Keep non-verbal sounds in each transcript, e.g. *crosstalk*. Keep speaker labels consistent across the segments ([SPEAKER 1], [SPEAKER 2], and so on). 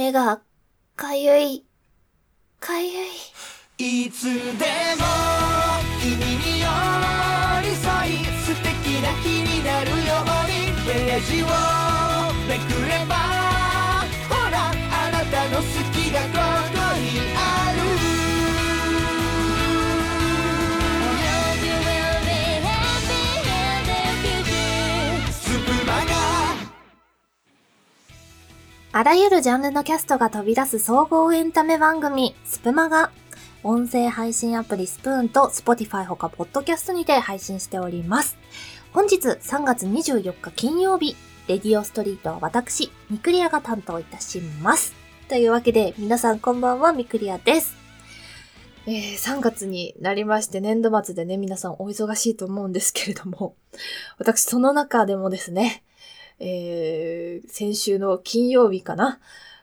[SPEAKER 1] 目が、かゆい、かゆ
[SPEAKER 2] い。いつでも、君に寄り添い、素敵な日になるように、ページをめくれば、ほら、あなたの好きがここにある。
[SPEAKER 1] あらゆるジャンルのキャストが飛び出す総合エンタメ番組、スプマが、音声配信アプリスプーンと Spotify ほかポッドキャストにて配信しております。本日3月24日金曜日、レディオストリートは私、ミクリアが担当いたします。というわけで、皆さんこんばんは、ミクリアです。えー、3月になりまして年度末でね、皆さんお忙しいと思うんですけれども、私その中でもですね、えー、先週の金曜日かな。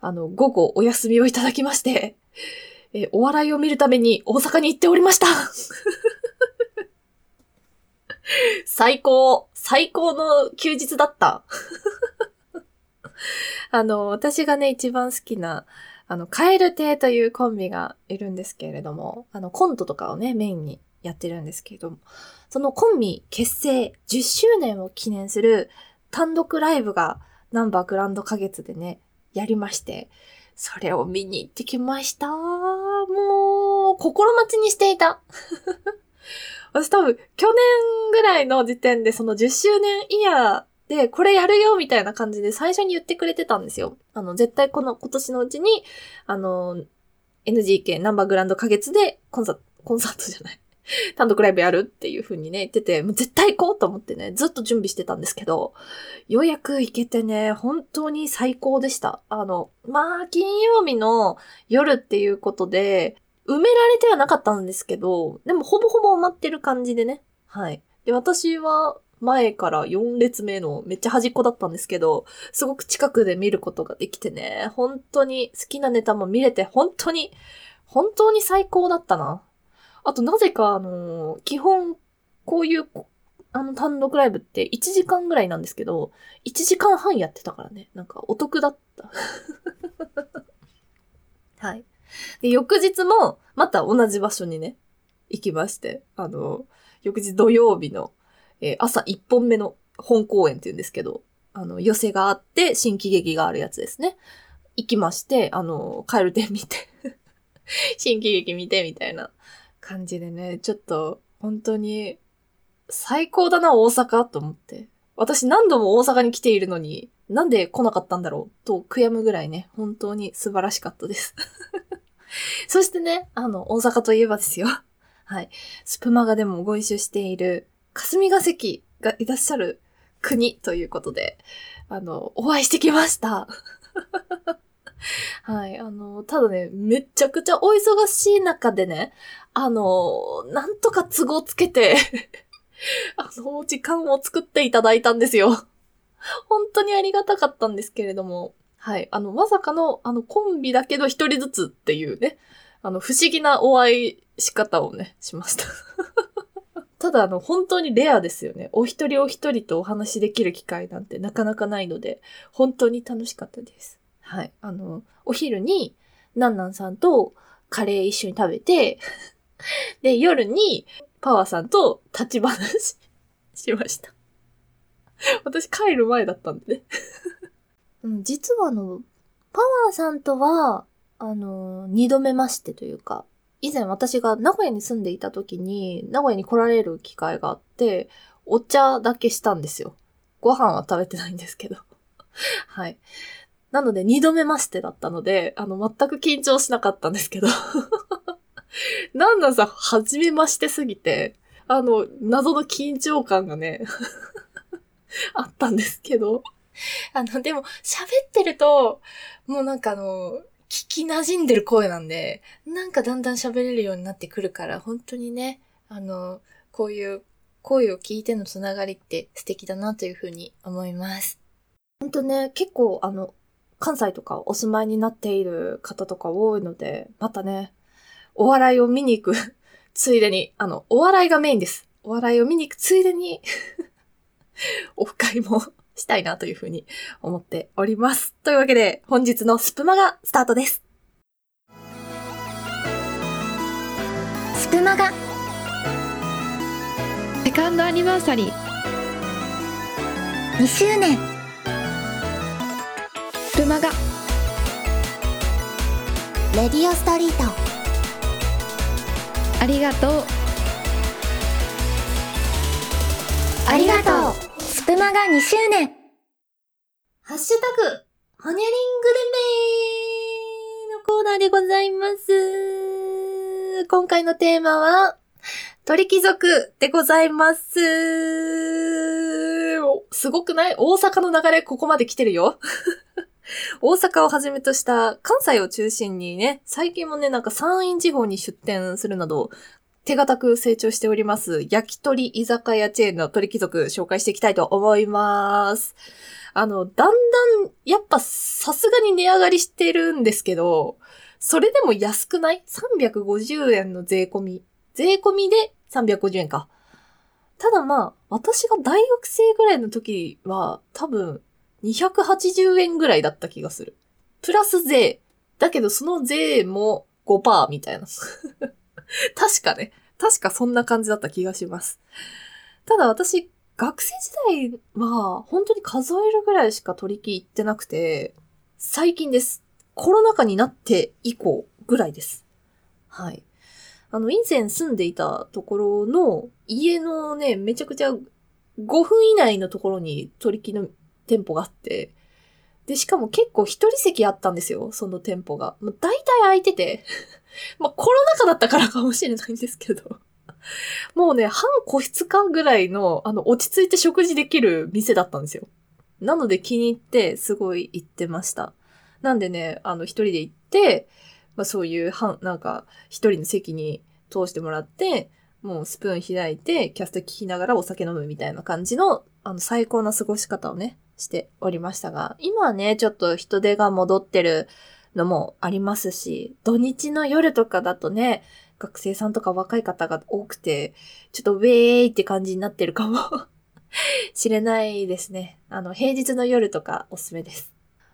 [SPEAKER 1] あの、午後お休みをいただきまして、*laughs* えー、お笑いを見るために大阪に行っておりました *laughs* 最高、最高の休日だった。*laughs* あの、私がね、一番好きな、あの、カエル亭というコンビがいるんですけれども、あの、コントとかをね、メインにやってるんですけれども、そのコンビ結成10周年を記念する単独ライブがナンバーグランド花月でね、やりまして、それを見に行ってきました。もう、心待ちにしていた。*laughs* 私多分、去年ぐらいの時点でその10周年イヤーで、これやるよみたいな感じで最初に言ってくれてたんですよ。あの、絶対この今年のうちに、あの、NGK ナンバーグランド花月でコンサート、コンサートじゃない。*laughs* 単独ライブやるっていう風にね、言ってて、もう絶対行こうと思ってね、ずっと準備してたんですけど、ようやく行けてね、本当に最高でした。あの、まあ、金曜日の夜っていうことで、埋められてはなかったんですけど、でもほぼほぼ埋まってる感じでね。はい。で、私は前から4列目のめっちゃ端っこだったんですけど、すごく近くで見ることができてね、本当に好きなネタも見れて、本当に、本当に最高だったな。あとなぜか、あのー、基本、こういう、あの単独ライブって1時間ぐらいなんですけど、1時間半やってたからね。なんかお得だった。*laughs* はい。で、翌日も、また同じ場所にね、行きまして、あの、翌日土曜日の、えー、朝1本目の本公演って言うんですけど、あの、寄せがあって、新喜劇があるやつですね。行きまして、あの、カエル店見て *laughs* 新喜劇見て、みたいな感じでね、ちょっと本当に最高だな、大阪と思って。私何度も大阪に来ているのに、なんで来なかったんだろうと悔やむぐらいね、本当に素晴らしかったです。*laughs* そしてね、あの、大阪といえばですよ。はい。スプマガでもご一緒している霞が関がいらっしゃる国ということで、あの、お会いしてきました。*laughs* はい。あの、ただね、めちゃくちゃお忙しい中でね、あの、なんとか都合つけて *laughs* あの、時間を作っていただいたんですよ。*laughs* 本当にありがたかったんですけれども、はい。あの、まさかの、あの、コンビだけど一人ずつっていうね、あの、不思議なお会いし方をね、しましたただ、あの、本当にレアですよね。お一人お一人とお話しできる機会なんてなかなかないので、本当に楽しかったです。はい。あの、お昼に、なんなんさんとカレー一緒に食べて *laughs* で、夜に、パワーさんと立ち話 *laughs* しました私帰る前だったんでね *laughs* うん、実はあの、パワーさんとは、あの、二度目ましてというか、以前私が名古屋に住んでいた時に、名古屋に来られる機会があって、お茶だけしたんですよ。ご飯は食べてないんですけど。はい。なので、二度目ましてだったので、あの、全く緊張しなかったんですけど *laughs* なんなんさ、初めましてすぎて、あの、謎の緊張感がね *laughs* あったんですけど。あの、でも、喋ってると、もうなんかあの、聞き馴染んでる声なんで、なんかだんだん喋れるようになってくるから、本当にね、あの、こういう声を聞いてのつながりって素敵だなというふうに思います。本当ね、結構あの、関西とかお住まいになっている方とか多いので、またね、お笑いを見に行く *laughs* ついでに、あの、お笑いがメインです。お笑いを見に行くついでに *laughs* オフ会もしたいなというふうに思っております。というわけで、本日のスプマがスタートです。
[SPEAKER 3] スプマガ
[SPEAKER 4] セカンドアニバーサリー
[SPEAKER 3] 2周年
[SPEAKER 4] スプマガ
[SPEAKER 3] レディオストリート。
[SPEAKER 4] ありがとう。
[SPEAKER 3] ありがとう。スプマガ2周年
[SPEAKER 1] ハッシュタグ、ホニャリングレメのコーナーでございます。今回のテーマは、鳥貴族でございます。おすごくない？大阪の流れここまで来てるよ。大阪をはじめとした関西を中心にね、最近もね、なんか山陰地方に出店するなど、手堅く成長しております、焼き鳥居酒屋チェーンの鳥貴族紹介していきたいと思います。あの、だんだん、やっぱさすがに値上がりしてるんですけど、それでも安くない ?350 円の税込み。税込みで350円か。ただまあ、私が大学生ぐらいの時は、多分、280円ぐらいだった気がする。プラス税。だけどその税も5%みたいな。*laughs* 確かね。確かそんな感じだった気がします。ただ私、学生時代は本当に数えるぐらいしか取引行ってなくて、最近です。コロナ禍になって以降ぐらいです。はい。あの、以前住んでいたところの家のね、めちゃくちゃ5分以内のところに取引の店舗があって、で、しかも結構一人席あったんですよ、その店舗が。もう大体空いてて。*laughs* まあコロナ禍だったからかもしれないんですけど。もうね、半個室かぐらいの、あの、落ち着いて食事できる店だったんですよ。なので気に入って、すごい行ってました。なんでね、あの、一人で行って、まあそういう、半、なんか、一人の席に通してもらって、もうスプーン開いて、キャスト聞きながらお酒飲むみたいな感じの、あの、最高な過ごし方をね、しておりましたが、今はね、ちょっと人手が戻ってるのもありますし、土日の夜とかだとね、学生さんとか若い方が多くて、ちょっとウェーイって感じになってるかも *laughs* しれないですね。あの、平日の夜とかおすすめです。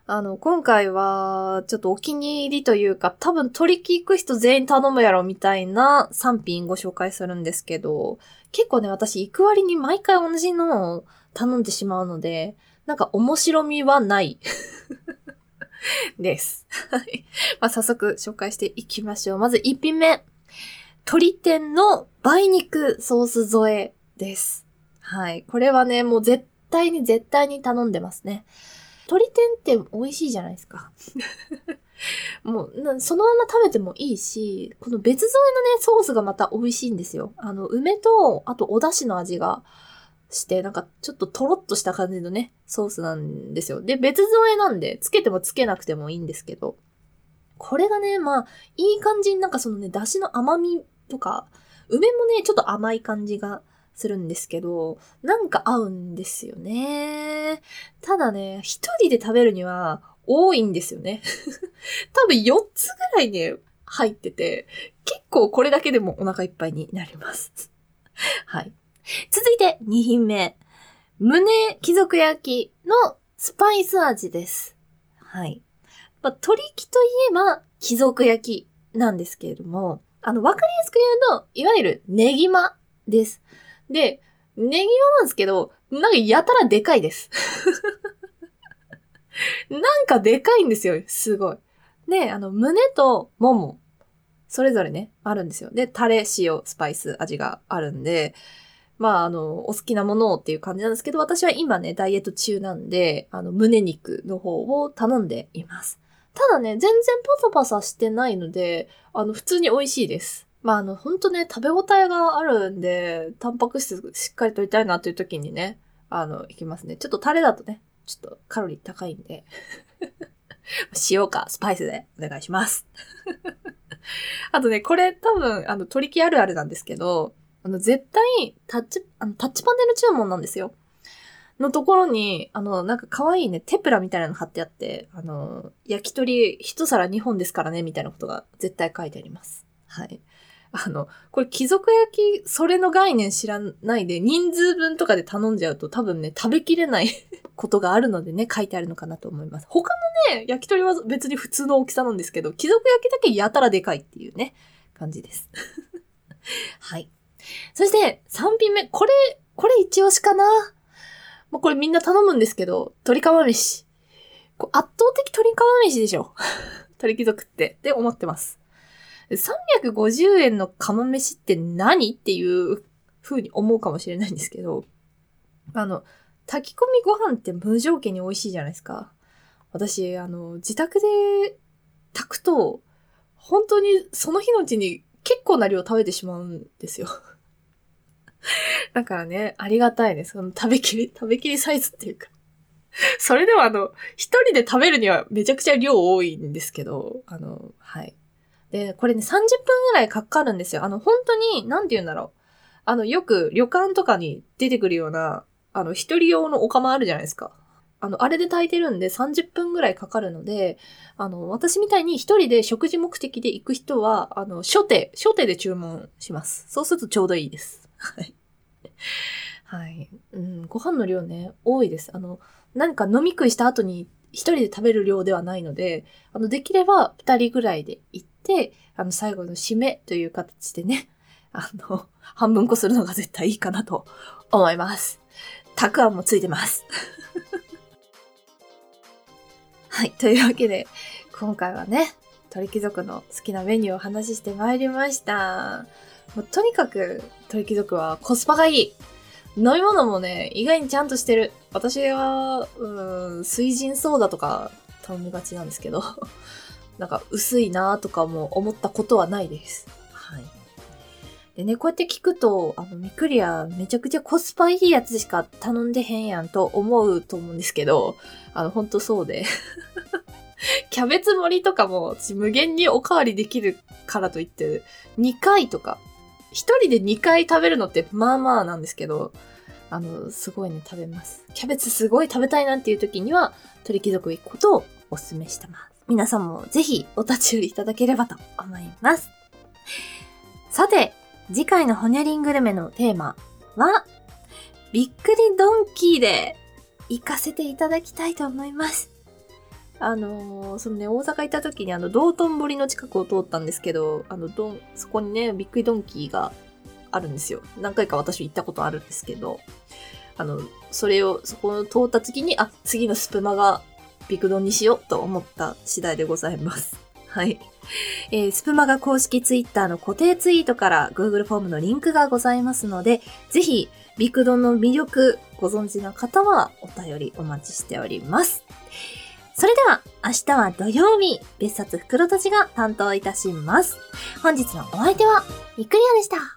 [SPEAKER 1] あの、今回は、ちょっとお気に入りというか、多分取引行く人全員頼むやろみたいな3品ご紹介するんですけど、結構ね、私行く割に毎回同じのを頼んでしまうので、なんか面白みはない。*laughs* です。はい。まあ、早速紹介していきましょう。まず1品目。鶏天の梅肉ソース添えです。はい。これはね、もう絶対に絶対に頼んでますね。鶏天って美味しいじゃないですか。*laughs* もう、そのまま食べてもいいし、この別添えのね、ソースがまた美味しいんですよ。あの、梅と、あとお出汁の味がして、なんかちょっととろっとした感じのね、ソースなんですよ。で、別添えなんで、つけてもつけなくてもいいんですけど、これがね、まあ、いい感じになんかそのね、出汁の甘みとか、梅もね、ちょっと甘い感じがするんですけど、なんか合うんですよね。ただね、一人で食べるには多いんですよね。*laughs* 多分4つぐらいね、入ってて、結構これだけでもお腹いっぱいになります。はい。続いて2品目。胸貴族焼きのスパイス味です。はい。まあ、鶏貴といえば貴族焼きなんですけれども、あの、わかりやすく言うと、いわゆるネギマです。で、ネギマなんですけど、なんかやたらでかいです。*laughs* なんかでかいんですよ、すごい。で、あの、胸ともも、それぞれね、あるんですよ。で、タレ、塩、スパイス味があるんで、まあ、あの、お好きなものをっていう感じなんですけど、私は今ね、ダイエット中なんで、あの、胸肉の方を頼んでいます。ただね、全然パサパサしてないので、あの、普通に美味しいです。まあ、あの、ほんとね、食べ応えがあるんで、タンパク質しっかり取りたいなという時にね、あの、いきますね。ちょっとタレだとね、ちょっとカロリー高いんで。*laughs* 塩かスパイスでお願いします。*laughs* あとね、これ多分、あの、取り木あるあるなんですけど、あの、絶対、タッチ、あの、タッチパネル注文なんですよ。のところに、あの、なんか可愛いね、テプラみたいなの貼ってあって、あの、焼き鳥一皿2本ですからね、みたいなことが絶対書いてあります。はい。あの、これ貴族焼き、それの概念知らないで、人数分とかで頼んじゃうと多分ね、食べきれない *laughs* ことがあるのでね、書いてあるのかなと思います。他のね、焼き鳥は別に普通の大きさなんですけど、貴族焼きだけやたらでかいっていうね、感じです。*laughs* はい。そして、3品目。これ、これ一押しかなもうこれみんな頼むんですけど、鶏釜飯。こ圧倒的鶏釜飯でしょ。*laughs* 鳥貴族って、って思ってます。350円の釜飯って何っていう風に思うかもしれないんですけど、あの、炊き込みご飯って無条件に美味しいじゃないですか。私、あの、自宅で炊くと、本当にその日のうちに結構な量食べてしまうんですよ。*laughs* だからね、ありがたいです。その食べきり、食べきりサイズっていうか。*laughs* それでもあの、一人で食べるにはめちゃくちゃ量多いんですけど、あの、はい。で、これね、30分ぐらいかかるんですよ。あの、本当に、なんて言うんだろう。あの、よく旅館とかに出てくるような、あの、一人用のお釜あるじゃないですか。あの、あれで炊いてるんで30分ぐらいかかるので、あの、私みたいに一人で食事目的で行く人は、あの、初手、初手で注文します。そうするとちょうどいいです。はい。はい。うん、ご飯の量ね、多いです。あの、何か飲み食いした後に一人で食べる量ではないので、あの、できれば二人ぐらいで行って、あの、最後の締めという形でね、あの、半分こするのが絶対いいかなと思います。たくあんもついてます。*laughs* はい。というわけで、今回はね、鳥貴族の好きなメニューをお話ししてまいりました。もうとにかく、鳥貴族はコスパがいい。飲み物もね、意外にちゃんとしてる。私は、うん、水人ソーダとか頼みがちなんですけど、*laughs* なんか薄いなとかも思ったことはないです。はい。でね、こうやって聞くと、あの、ミクリアめちゃくちゃコスパいいやつしか頼んでへんやんと思うと思うんですけど、あの、ほんとそうで。*laughs* キャベツ盛りとかも私無限におかわりできるからといって、2回とか、1人で2回食べるのってまあまあなんですけど、あの、すごいね、食べます。キャベツすごい食べたいなっていう時には、鳥貴族行くことをお勧めしてます。皆さんもぜひお立ち寄りいただければと思います。さて、次回のホニャリングルメのテーマは、びっくりドンキーで行かせていただきたいと思います。あのーそのね、大阪行った時にあの、道頓堀の近くを通ったんですけど、あの、どん、そこにね、びっくりドンキーがあるんですよ。何回か私行ったことあるんですけど、あの、それを、そこを通った時に、あ、次のスプマがビクドンにしようと思った次第でございます。*laughs* はい。えースプマガ公式ツイッターの固定ツイートから Google フォームのリンクがございますので、ぜひ、ビクドンの魅力ご存知の方はお便りお待ちしております。それでは、明日は土曜日、別冊袋とじが担当いたします。本日のお相手は、ミクリアでした。